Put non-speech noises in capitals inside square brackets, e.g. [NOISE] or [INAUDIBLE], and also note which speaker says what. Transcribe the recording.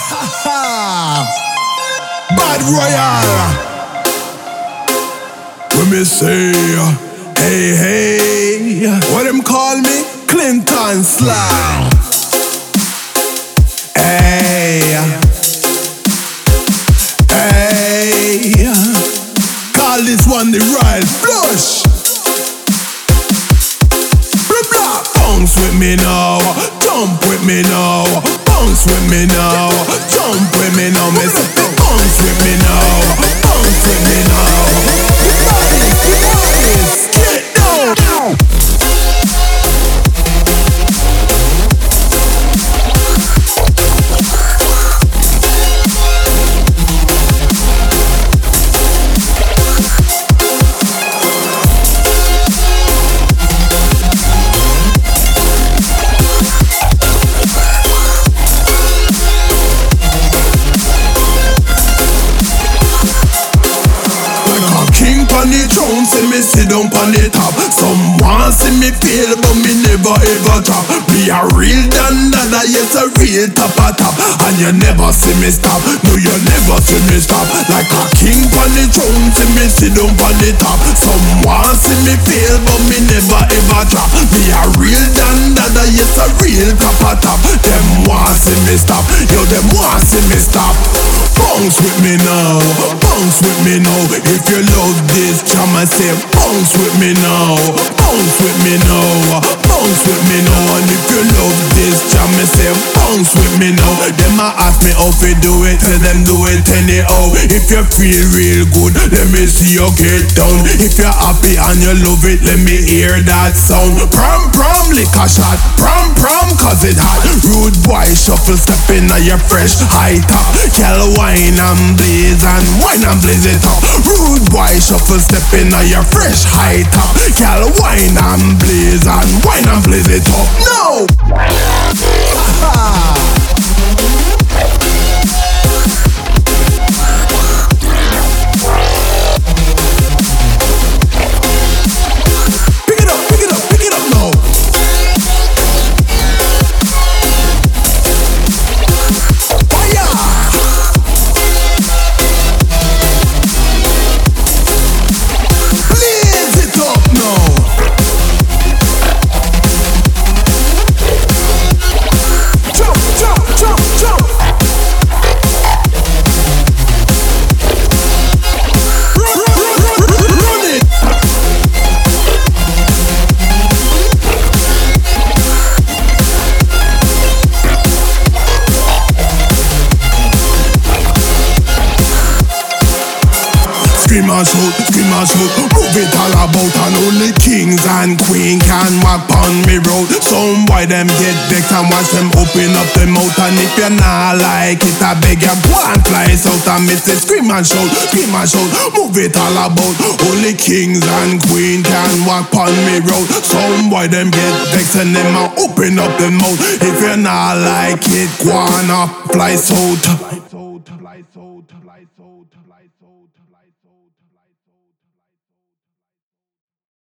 Speaker 1: [LAUGHS] Bad Royal. When me say, hey, hey, what them call me? Clinton Slang. Hey, hey, call this one the Royal Flush. Blah, blah. Bounce with me now, jump with me now, bounce with me now, jump with me now, say sit down pon the top. Someone see me fail, but me never ever drop. Me a real dan dada, yes a real top a top. And you never see me stop, no you never see me stop. Like a king pon the throne, see me sit down pon the top. Someone see me fail, but me never ever drop. Me a real dan dada, yes a real top a top. Them want see me stop, yo them want see me stop. Bounce with me now, with me now. If you love this jam, I say bounce with me now, bounce with me now, bounce with me now. And if you love this jam, I say bounce with me now. Them a ask me how to do it, tell them do it anyhow. If you feel real good, let me see you get down. If you're happy and you love it, let me hear that sound. Prom prom, a shot, prom prom, cause it hot. Rude boy shuffle, step in at your fresh high top. Girl wine and blaze and wine and blaze it up. Rude boy shuffle, step in at your fresh high top. Girl wine and blaze and wine and blaze it up. No. Scream and shout, scream and shout. Move it all about and only kings and queens can walk on me road. Some boy them get vexed and watch them open up them mouth. And if you're not like it I beg you go and fly out and me say scream and shout, scream and shout. Move it all about. Only kings and queens can walk on me road. Some boy them get vexed and them open up them mouth. If you're not like it go on up fly out